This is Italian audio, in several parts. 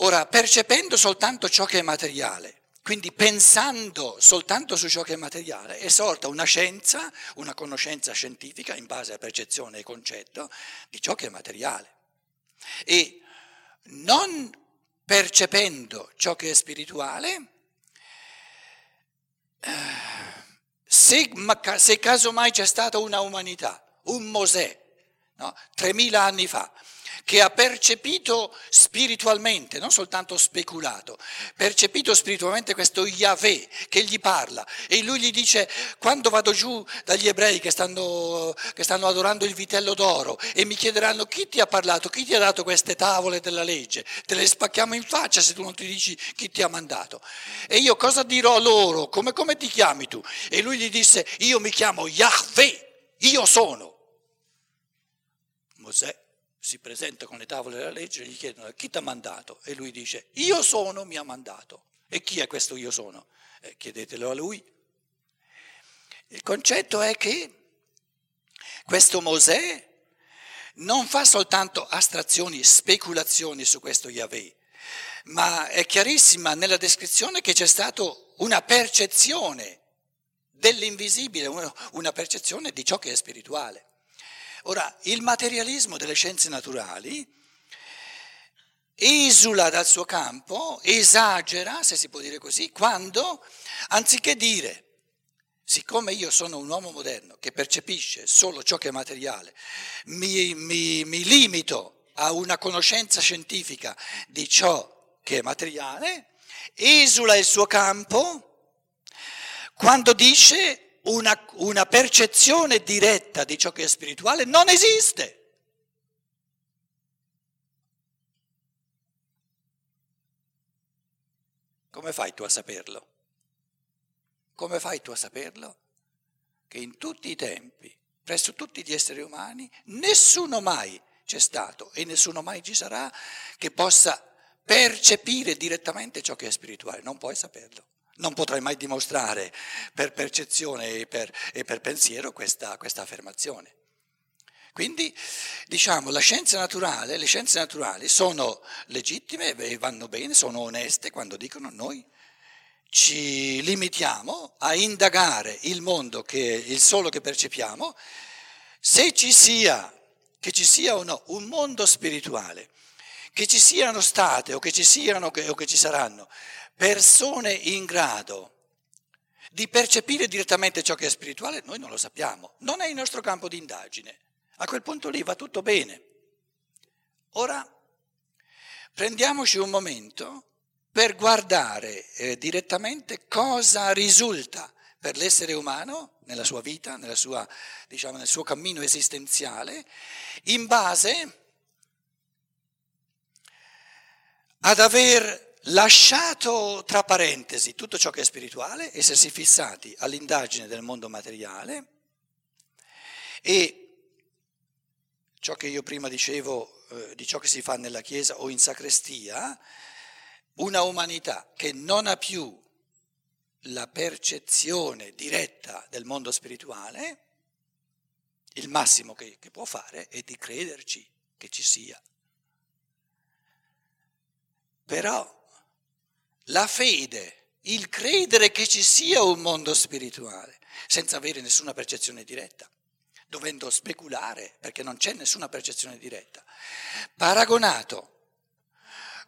Ora, percependo soltanto ciò che è materiale, quindi pensando soltanto su ciò che è materiale, è sorta una scienza, una conoscenza scientifica in base a percezione e concetto di ciò che è materiale. E non percependo ciò che è spirituale, eh, se, se casomai c'è stata una umanità, un Mosè, no? 3000 anni fa, che ha percepito spiritualmente, non soltanto speculato, percepito spiritualmente questo Yahweh che gli parla e lui gli dice quando vado giù dagli ebrei che stanno, che stanno adorando il vitello d'oro e mi chiederanno chi ti ha parlato, chi ti ha dato queste tavole della legge, te le spacchiamo in faccia se tu non ti dici chi ti ha mandato. E io cosa dirò loro? Come, come ti chiami tu? E lui gli disse io mi chiamo Yahweh, io sono. Mosè si presenta con le tavole della legge e gli chiedono chi ti ha mandato e lui dice io sono mi ha mandato. E chi è questo io sono? Eh, chiedetelo a lui. Il concetto è che questo Mosè non fa soltanto astrazioni, speculazioni su questo Yahweh, ma è chiarissima nella descrizione che c'è stata una percezione dell'invisibile, una percezione di ciò che è spirituale. Ora, il materialismo delle scienze naturali esula dal suo campo, esagera, se si può dire così, quando, anziché dire, siccome io sono un uomo moderno che percepisce solo ciò che è materiale, mi, mi, mi limito a una conoscenza scientifica di ciò che è materiale, esula il suo campo quando dice una, una percezione diretta di ciò che è spirituale non esiste. Come fai tu a saperlo? Come fai tu a saperlo? Che in tutti i tempi, presso tutti gli esseri umani, nessuno mai c'è stato e nessuno mai ci sarà che possa percepire direttamente ciò che è spirituale, non puoi saperlo non potrai mai dimostrare per percezione e per, e per pensiero questa, questa, affermazione. Quindi, diciamo, la scienza naturale, le scienze naturali sono legittime e vanno bene, sono oneste quando dicono noi ci limitiamo a indagare il mondo, che, il solo che percepiamo, se ci sia, che ci sia o no un mondo spirituale, che ci siano state o che ci siano o che ci saranno persone in grado di percepire direttamente ciò che è spirituale, noi non lo sappiamo, non è il nostro campo di indagine. A quel punto lì va tutto bene. Ora prendiamoci un momento per guardare eh, direttamente cosa risulta per l'essere umano nella sua vita, nella sua, diciamo, nel suo cammino esistenziale, in base ad aver lasciato tra parentesi tutto ciò che è spirituale, essersi fissati all'indagine del mondo materiale e ciò che io prima dicevo eh, di ciò che si fa nella Chiesa o in sacrestia, una umanità che non ha più la percezione diretta del mondo spirituale, il massimo che, che può fare è di crederci che ci sia. Però la fede, il credere che ci sia un mondo spirituale, senza avere nessuna percezione diretta, dovendo speculare perché non c'è nessuna percezione diretta, paragonato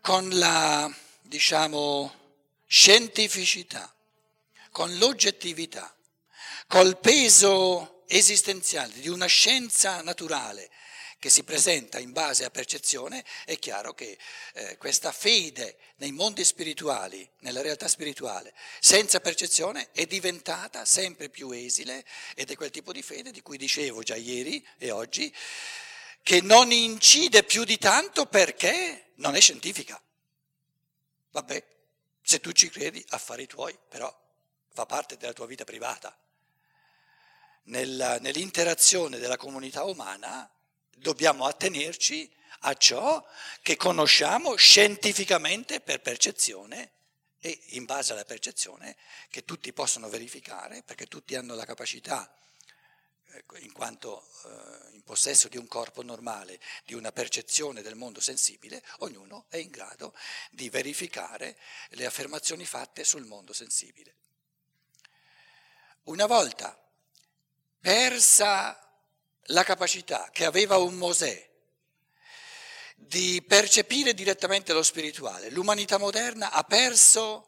con la, diciamo, scientificità, con l'oggettività, col peso esistenziale di una scienza naturale che si presenta in base a percezione, è chiaro che eh, questa fede nei mondi spirituali, nella realtà spirituale, senza percezione è diventata sempre più esile ed è quel tipo di fede di cui dicevo già ieri e oggi, che non incide più di tanto perché non è scientifica. Vabbè, se tu ci credi, affari tuoi, però fa parte della tua vita privata. Nella, nell'interazione della comunità umana dobbiamo attenerci a ciò che conosciamo scientificamente per percezione e in base alla percezione che tutti possono verificare, perché tutti hanno la capacità in quanto eh, in possesso di un corpo normale, di una percezione del mondo sensibile, ognuno è in grado di verificare le affermazioni fatte sul mondo sensibile. Una volta persa la capacità che aveva un Mosè di percepire direttamente lo spirituale, l'umanità moderna ha perso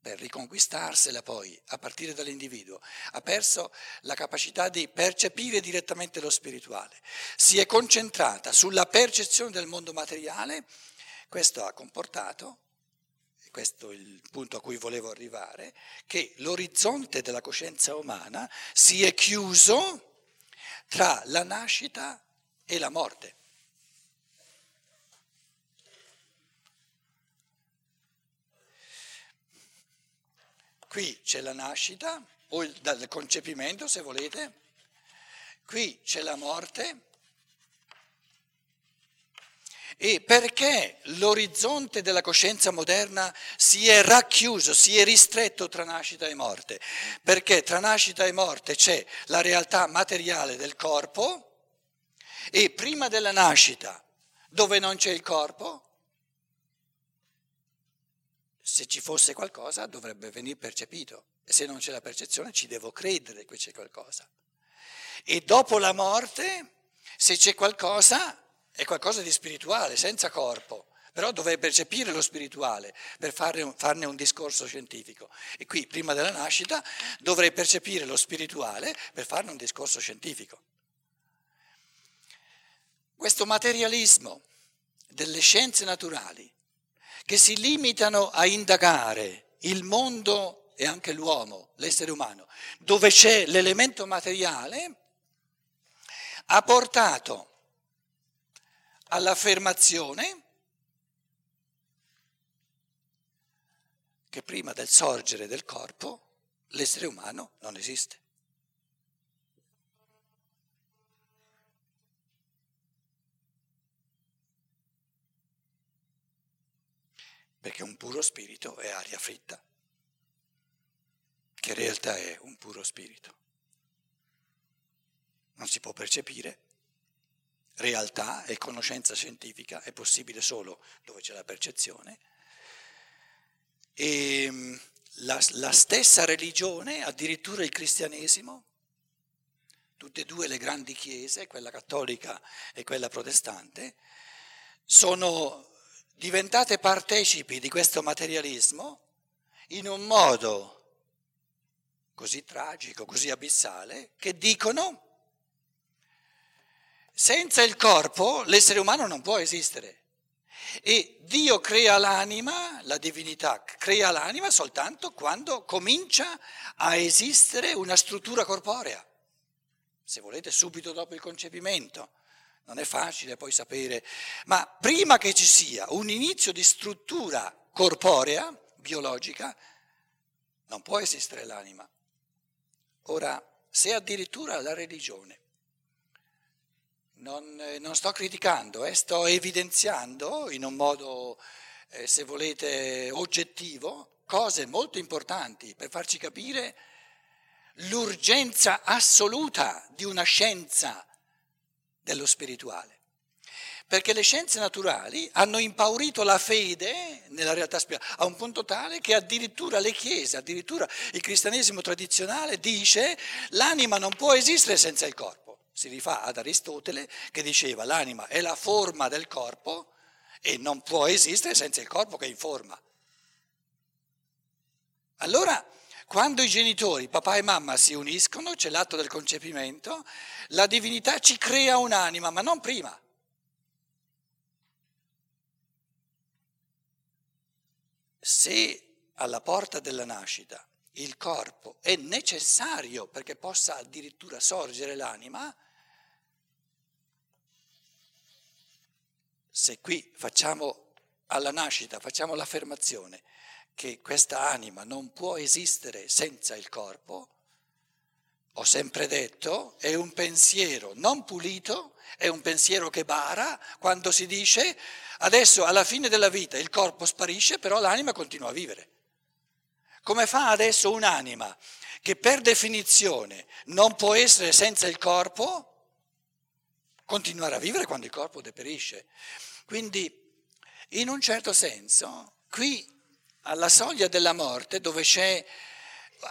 per riconquistarsela poi, a partire dall'individuo, ha perso la capacità di percepire direttamente lo spirituale, si è concentrata sulla percezione del mondo materiale, questo ha comportato, questo è il punto a cui volevo arrivare, che l'orizzonte della coscienza umana si è chiuso tra la nascita e la morte. Qui c'è la nascita, o il, dal concepimento se volete, qui c'è la morte. E perché l'orizzonte della coscienza moderna si è racchiuso, si è ristretto tra nascita e morte? Perché tra nascita e morte c'è la realtà materiale del corpo e prima della nascita, dove non c'è il corpo, se ci fosse qualcosa dovrebbe venire percepito e se non c'è la percezione ci devo credere che c'è qualcosa. E dopo la morte, se c'è qualcosa, è qualcosa di spirituale, senza corpo, però dovrei percepire lo spirituale per farne, farne un discorso scientifico. E qui, prima della nascita, dovrei percepire lo spirituale per farne un discorso scientifico. Questo materialismo delle scienze naturali che si limitano a indagare il mondo e anche l'uomo, l'essere umano, dove c'è l'elemento materiale, ha portato all'affermazione che prima del sorgere del corpo l'essere umano non esiste. perché un puro spirito è aria fritta, che in realtà è un puro spirito. Non si può percepire. Realtà e conoscenza scientifica è possibile solo dove c'è la percezione. E mm, la, la stessa religione, addirittura il cristianesimo, tutte e due le grandi chiese, quella cattolica e quella protestante, sono diventate partecipi di questo materialismo in un modo così tragico, così abissale, che dicono senza il corpo l'essere umano non può esistere. E Dio crea l'anima, la divinità crea l'anima soltanto quando comincia a esistere una struttura corporea, se volete subito dopo il concepimento. Non è facile poi sapere, ma prima che ci sia un inizio di struttura corporea, biologica, non può esistere l'anima. Ora, se addirittura la religione, non, eh, non sto criticando, eh, sto evidenziando in un modo, eh, se volete, oggettivo, cose molto importanti per farci capire l'urgenza assoluta di una scienza dello spirituale. Perché le scienze naturali hanno impaurito la fede nella realtà spirituale a un punto tale che addirittura le chiese, addirittura il cristianesimo tradizionale dice l'anima non può esistere senza il corpo. Si rifà ad Aristotele che diceva l'anima è la forma del corpo e non può esistere senza il corpo che è in forma. Allora quando i genitori, papà e mamma, si uniscono, c'è l'atto del concepimento, la divinità ci crea un'anima, ma non prima. Se alla porta della nascita il corpo è necessario perché possa addirittura sorgere l'anima, se qui facciamo alla nascita, facciamo l'affermazione, che questa anima non può esistere senza il corpo, ho sempre detto, è un pensiero non pulito, è un pensiero che bara quando si dice adesso alla fine della vita il corpo sparisce, però l'anima continua a vivere. Come fa adesso un'anima che per definizione non può essere senza il corpo, continuare a vivere quando il corpo deperisce. Quindi, in un certo senso, qui alla soglia della morte, dove c'è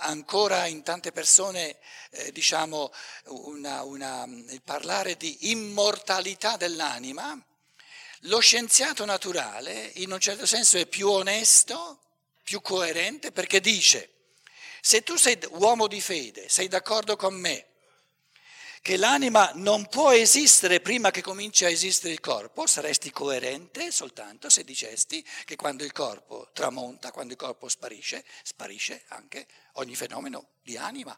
ancora in tante persone, eh, diciamo, una, una, il parlare di immortalità dell'anima, lo scienziato naturale in un certo senso è più onesto, più coerente, perché dice, se tu sei uomo di fede, sei d'accordo con me, che l'anima non può esistere prima che cominci a esistere il corpo, saresti coerente soltanto se dicesti che quando il corpo tramonta, quando il corpo sparisce, sparisce anche ogni fenomeno di anima.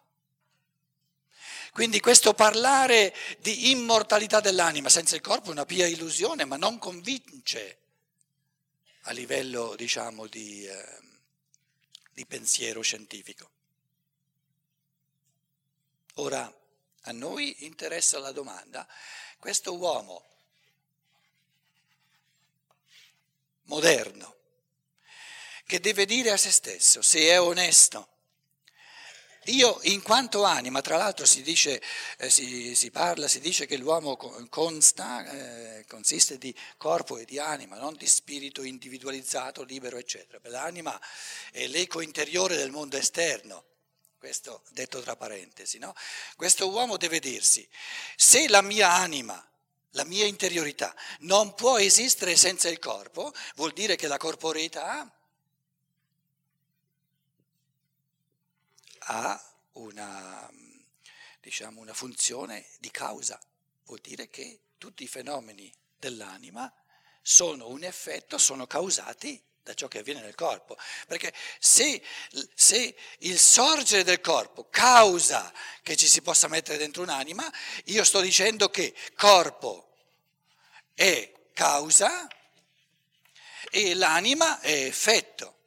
Quindi questo parlare di immortalità dell'anima senza il corpo è una pia illusione, ma non convince a livello, diciamo, di, eh, di pensiero scientifico. Ora, a noi interessa la domanda, questo uomo moderno, che deve dire a se stesso se è onesto, io in quanto anima, tra l'altro si, dice, eh, si, si parla, si dice che l'uomo consta, eh, consiste di corpo e di anima, non di spirito individualizzato, libero, eccetera. L'anima è l'eco interiore del mondo esterno questo detto tra parentesi, no? Questo uomo deve dirsi, se la mia anima, la mia interiorità non può esistere senza il corpo, vuol dire che la corporeità ha una, diciamo, una funzione di causa, vuol dire che tutti i fenomeni dell'anima sono un effetto, sono causati da ciò che avviene nel corpo. Perché se, se, il sorgere del corpo causa che ci si possa mettere dentro un'anima, io sto dicendo che corpo è causa e l'anima è effetto.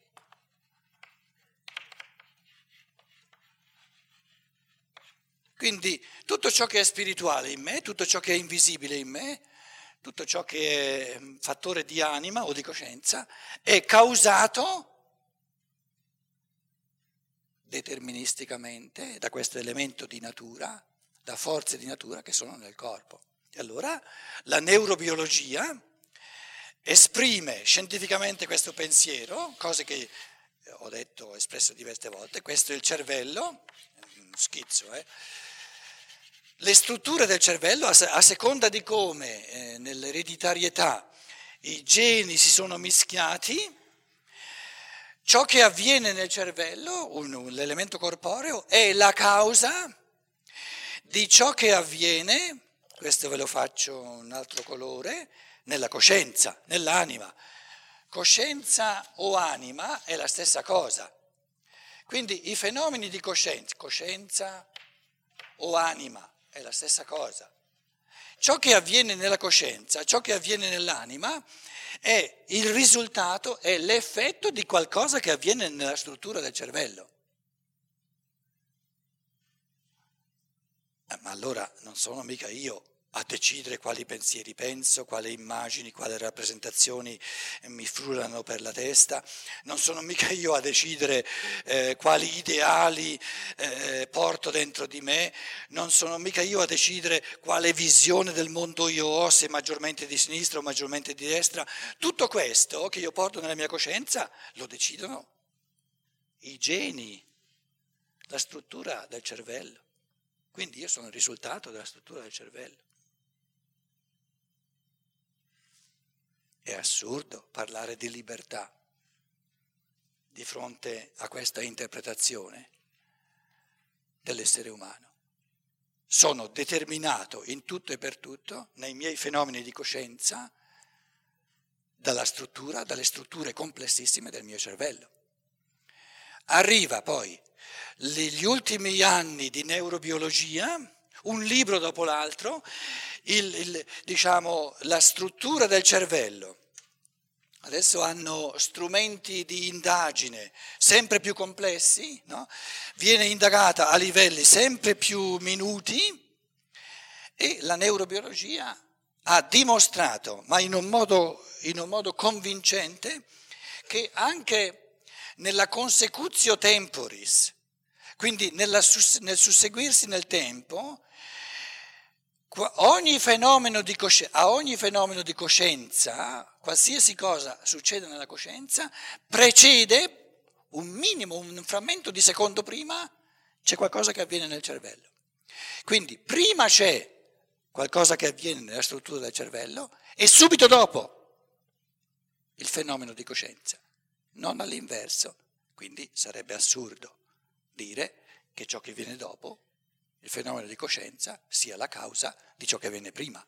Quindi tutto ciò che è spirituale in me, tutto ciò che è invisibile in me, tutto ciò che è fattore di anima o di coscienza è causato deterministicamente da questo elemento di natura, da forze di natura che sono nel corpo. E allora la neurobiologia esprime scientificamente questo pensiero, cose che ho detto, ho espresso diverse volte, questo è il cervello, uno schizzo, eh? Le strutture del cervello, a seconda di come eh, nell'ereditarietà i geni si sono mischiati, ciò che avviene nel cervello, un, l'elemento corporeo, è la causa di ciò che avviene, questo ve lo faccio un altro colore, nella coscienza, nell'anima. Coscienza o anima è la stessa cosa. Quindi i fenomeni di coscienza, coscienza o anima, è la stessa cosa. Ciò che avviene nella coscienza, ciò che avviene nell'anima, è il risultato, è l'effetto di qualcosa che avviene nella struttura del cervello. Eh, ma allora non sono mica io a decidere quali pensieri penso, quali immagini, quali rappresentazioni mi frullano per la testa, non sono mica io a decidere eh, quali ideali eh, porto dentro di me, non sono mica io a decidere quale visione del mondo io ho, se maggiormente di sinistra o maggiormente di destra. Tutto questo che io porto nella mia coscienza lo decidono i geni, la struttura del cervello. Quindi io sono il risultato della struttura del cervello. È assurdo parlare di libertà di fronte a questa interpretazione dell'essere umano. Sono determinato in tutto e per tutto, nei miei fenomeni di coscienza, dalla struttura, dalle strutture complessissime del mio cervello. Arriva poi gli ultimi anni di neurobiologia, un libro dopo l'altro, il, il, diciamo, la struttura del cervello. Adesso hanno strumenti di indagine sempre più complessi, no? viene indagata a livelli sempre più minuti e la neurobiologia ha dimostrato, ma in un modo, in un modo convincente, che anche nella consecutio temporis Quindi nella, nel susseguirsi nel tempo, ogni cosci- a ogni fenomeno di coscienza, qualsiasi cosa succede nella coscienza, precede un minimo, un frammento di secondo prima, c'è qualcosa che avviene nel cervello. Quindi prima c'è qualcosa che avviene nella struttura del cervello e subito dopo il fenomeno di coscienza, non all'inverso. Quindi sarebbe assurdo dire che ciò che viene dopo, il fenomeno di coscienza, sia la causa di ciò che viene prima.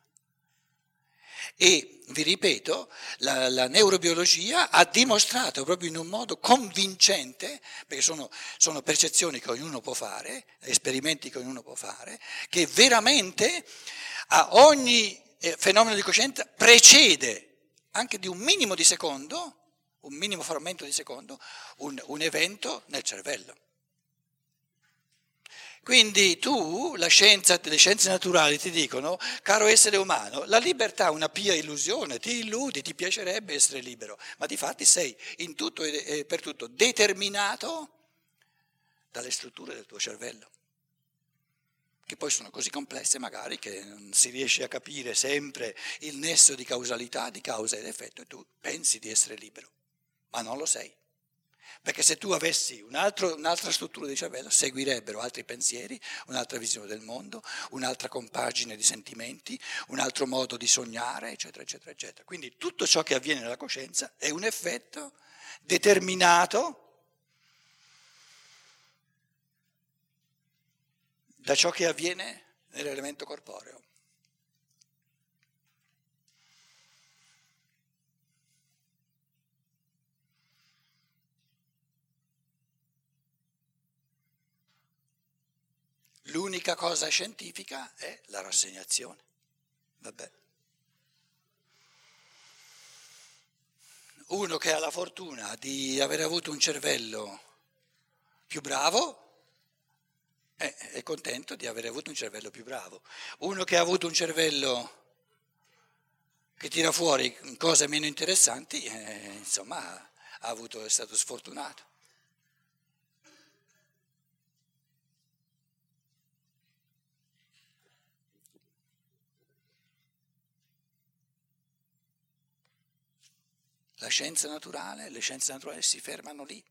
E vi ripeto, la, la, neurobiologia ha dimostrato proprio in un modo convincente, perché sono, sono, percezioni che ognuno può fare, esperimenti che ognuno può fare, che veramente a ogni eh, fenomeno di coscienza precede anche di un minimo di secondo, un minimo frammento di secondo, un, un evento nel cervello. Quindi tu, la scienza, le scienze naturali ti dicono, caro essere umano, la libertà è una pia illusione, ti illudi, ti piacerebbe essere libero, ma di fatti sei in tutto e per tutto determinato dalle strutture del tuo cervello, che poi sono così complesse magari che non si riesce a capire sempre il nesso di causalità, di causa ed effetto, e tu pensi di essere libero, ma non lo sei. Perché se tu avessi un altro, un'altra struttura di cervello, seguirebbero altri pensieri, un'altra visione del mondo, un'altra compagine di sentimenti, un altro modo di sognare, eccetera, eccetera, eccetera. Quindi tutto ciò che avviene nella coscienza è un effetto determinato da ciò che avviene nell'elemento corporeo. L'unica cosa scientifica è la rassegnazione. Vabbè. Uno che ha la fortuna di aver avuto un cervello più bravo è, è contento di aver avuto un cervello più bravo. Uno che ha avuto un cervello che tira fuori cose meno interessanti, eh, insomma, ha avuto, è stato sfortunato. La scienza naturale, le scienze naturali si fermano lì.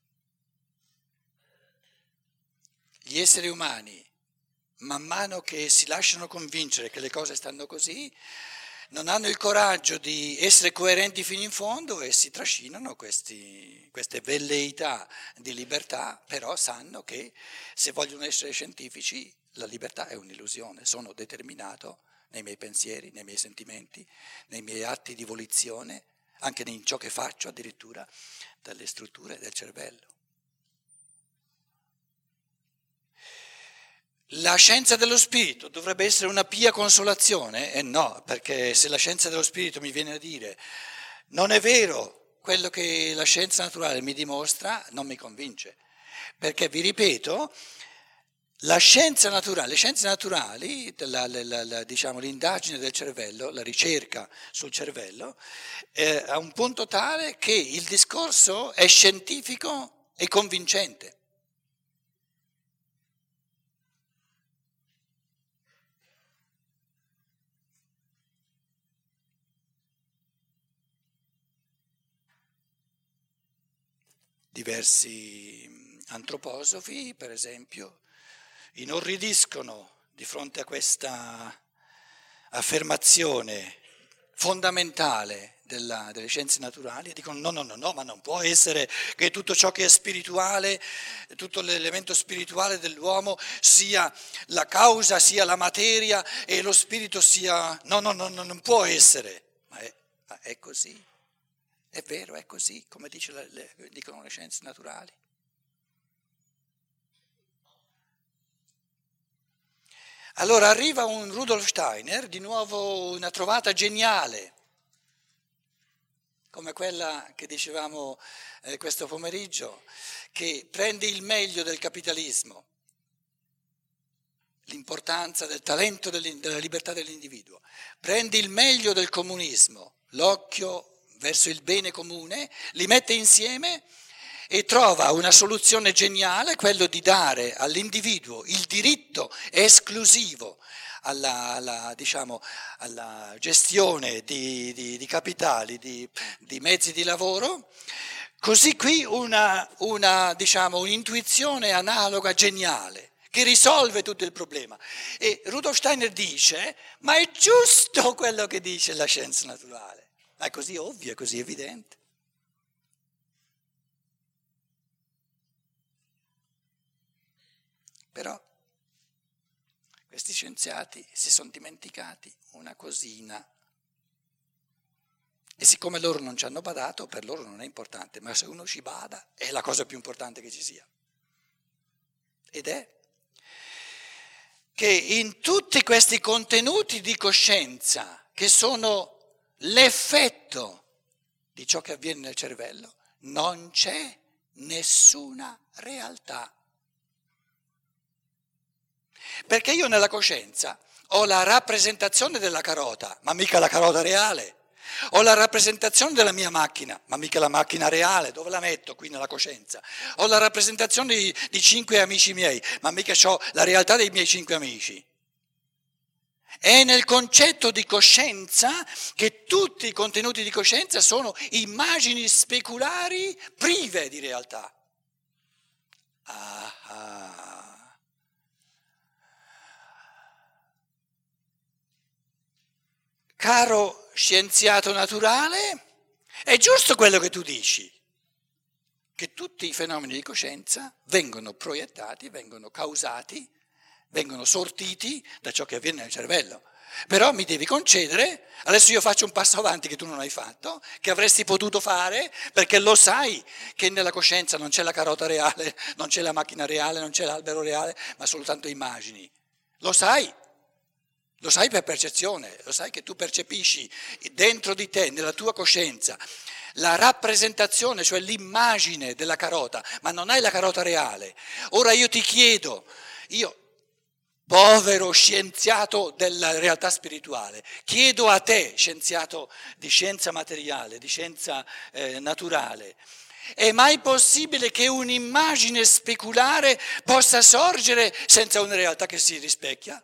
Gli esseri umani, man mano che si lasciano convincere che le cose stanno così, non hanno il coraggio di essere coerenti fino in fondo e si trascinano questi, queste velleità di libertà, però sanno che se vogliono essere scientifici la libertà è un'illusione, sono determinato nei miei pensieri, nei miei sentimenti, nei miei atti di volizione anche in ciò che faccio addirittura dalle strutture del cervello. La scienza dello spirito dovrebbe essere una pia consolazione? E eh no, perché se la scienza dello spirito mi viene a dire non è vero quello che la scienza naturale mi dimostra, non mi convince. Perché vi ripeto, la scienza naturale, le scienze naturali, la, la, la, diciamo, l'indagine del cervello, la ricerca sul cervello, è a un punto tale che il discorso è scientifico e convincente. Diversi antroposofi, per esempio, inorridiscono di fronte a questa affermazione fondamentale della, delle scienze naturali e dicono no, no, no, no, ma non può essere che tutto ciò che è spirituale, tutto l'elemento spirituale dell'uomo sia la causa, sia la materia e lo spirito sia... No, no, no, no non può essere. Ma è, ma è così. È vero, è così, come dice, le, dicono le scienze naturali. Allora arriva un Rudolf Steiner, di nuovo una trovata geniale, come quella che dicevamo eh, questo pomeriggio, che prende il meglio del capitalismo, l'importanza del talento della libertà dell'individuo, prende il meglio del comunismo, l'occhio verso il bene comune, li mette insieme e trova una soluzione geniale, quello di dare all'individuo il diritto esclusivo alla, alla, diciamo, alla gestione di, di, di capitali, di, di, mezzi di lavoro, così qui una, una, diciamo, un'intuizione analoga geniale che risolve tutto il problema. E Rudolf Steiner dice, ma è giusto quello che dice la scienza naturale, ma è così ovvio, è così evidente. Però questi scienziati si sono dimenticati una cosina. E siccome loro non ci hanno badato, per loro non è importante, ma se uno ci bada è la cosa più importante che ci sia. Ed è che in tutti questi contenuti di coscienza, che sono l'effetto di ciò che avviene nel cervello, non c'è nessuna realtà perché io nella coscienza ho la rappresentazione della carota, ma mica la carota reale. Ho la rappresentazione della mia macchina, ma mica la macchina reale, dove la metto qui nella coscienza? Ho la rappresentazione di, di cinque amici miei, ma mica ho la realtà dei miei cinque amici. È nel concetto di coscienza che tutti i contenuti di coscienza sono immagini speculari prive di realtà. Ah, ah. Caro scienziato naturale, è giusto quello che tu dici, che tutti i fenomeni di coscienza vengono proiettati, vengono causati, vengono sortiti da ciò che avviene nel cervello. Però mi devi concedere, adesso io faccio un passo avanti che tu non hai fatto, che avresti potuto fare, perché lo sai che nella coscienza non c'è la carota reale, non c'è la macchina reale, non c'è l'albero reale, ma soltanto immagini. Lo sai, lo sai per percezione, lo sai che tu percepisci dentro di te, nella tua coscienza, la rappresentazione, cioè l'immagine della carota, ma non hai la carota reale. Ora io ti chiedo, io, povero scienziato della realtà spirituale, chiedo a te, scienziato di scienza materiale, di scienza eh, naturale, è mai possibile che un'immagine speculare possa sorgere senza una realtà che si rispecchia?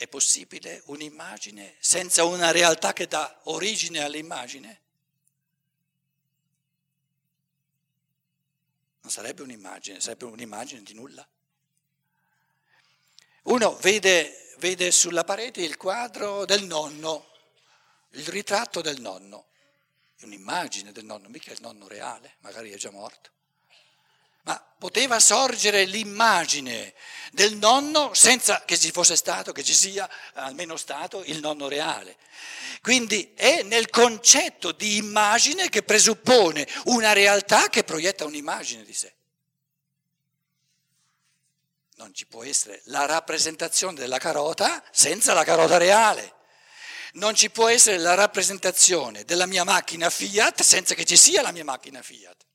È possibile un'immagine senza una realtà che dà origine all'immagine? Non sarebbe un'immagine, sarebbe un'immagine di nulla. Uno vede, vede sulla parete il quadro del nonno, il ritratto del nonno, un'immagine del nonno, mica il nonno reale, magari è già morto ma poteva sorgere l'immagine del nonno senza che ci fosse stato, che ci sia almeno stato il nonno reale. Quindi è nel concetto di immagine che presuppone una realtà che proietta un'immagine di sé. Non ci può essere la rappresentazione della carota senza la carota reale. Non ci può essere la rappresentazione della mia macchina Fiat senza che ci sia la mia macchina Fiat.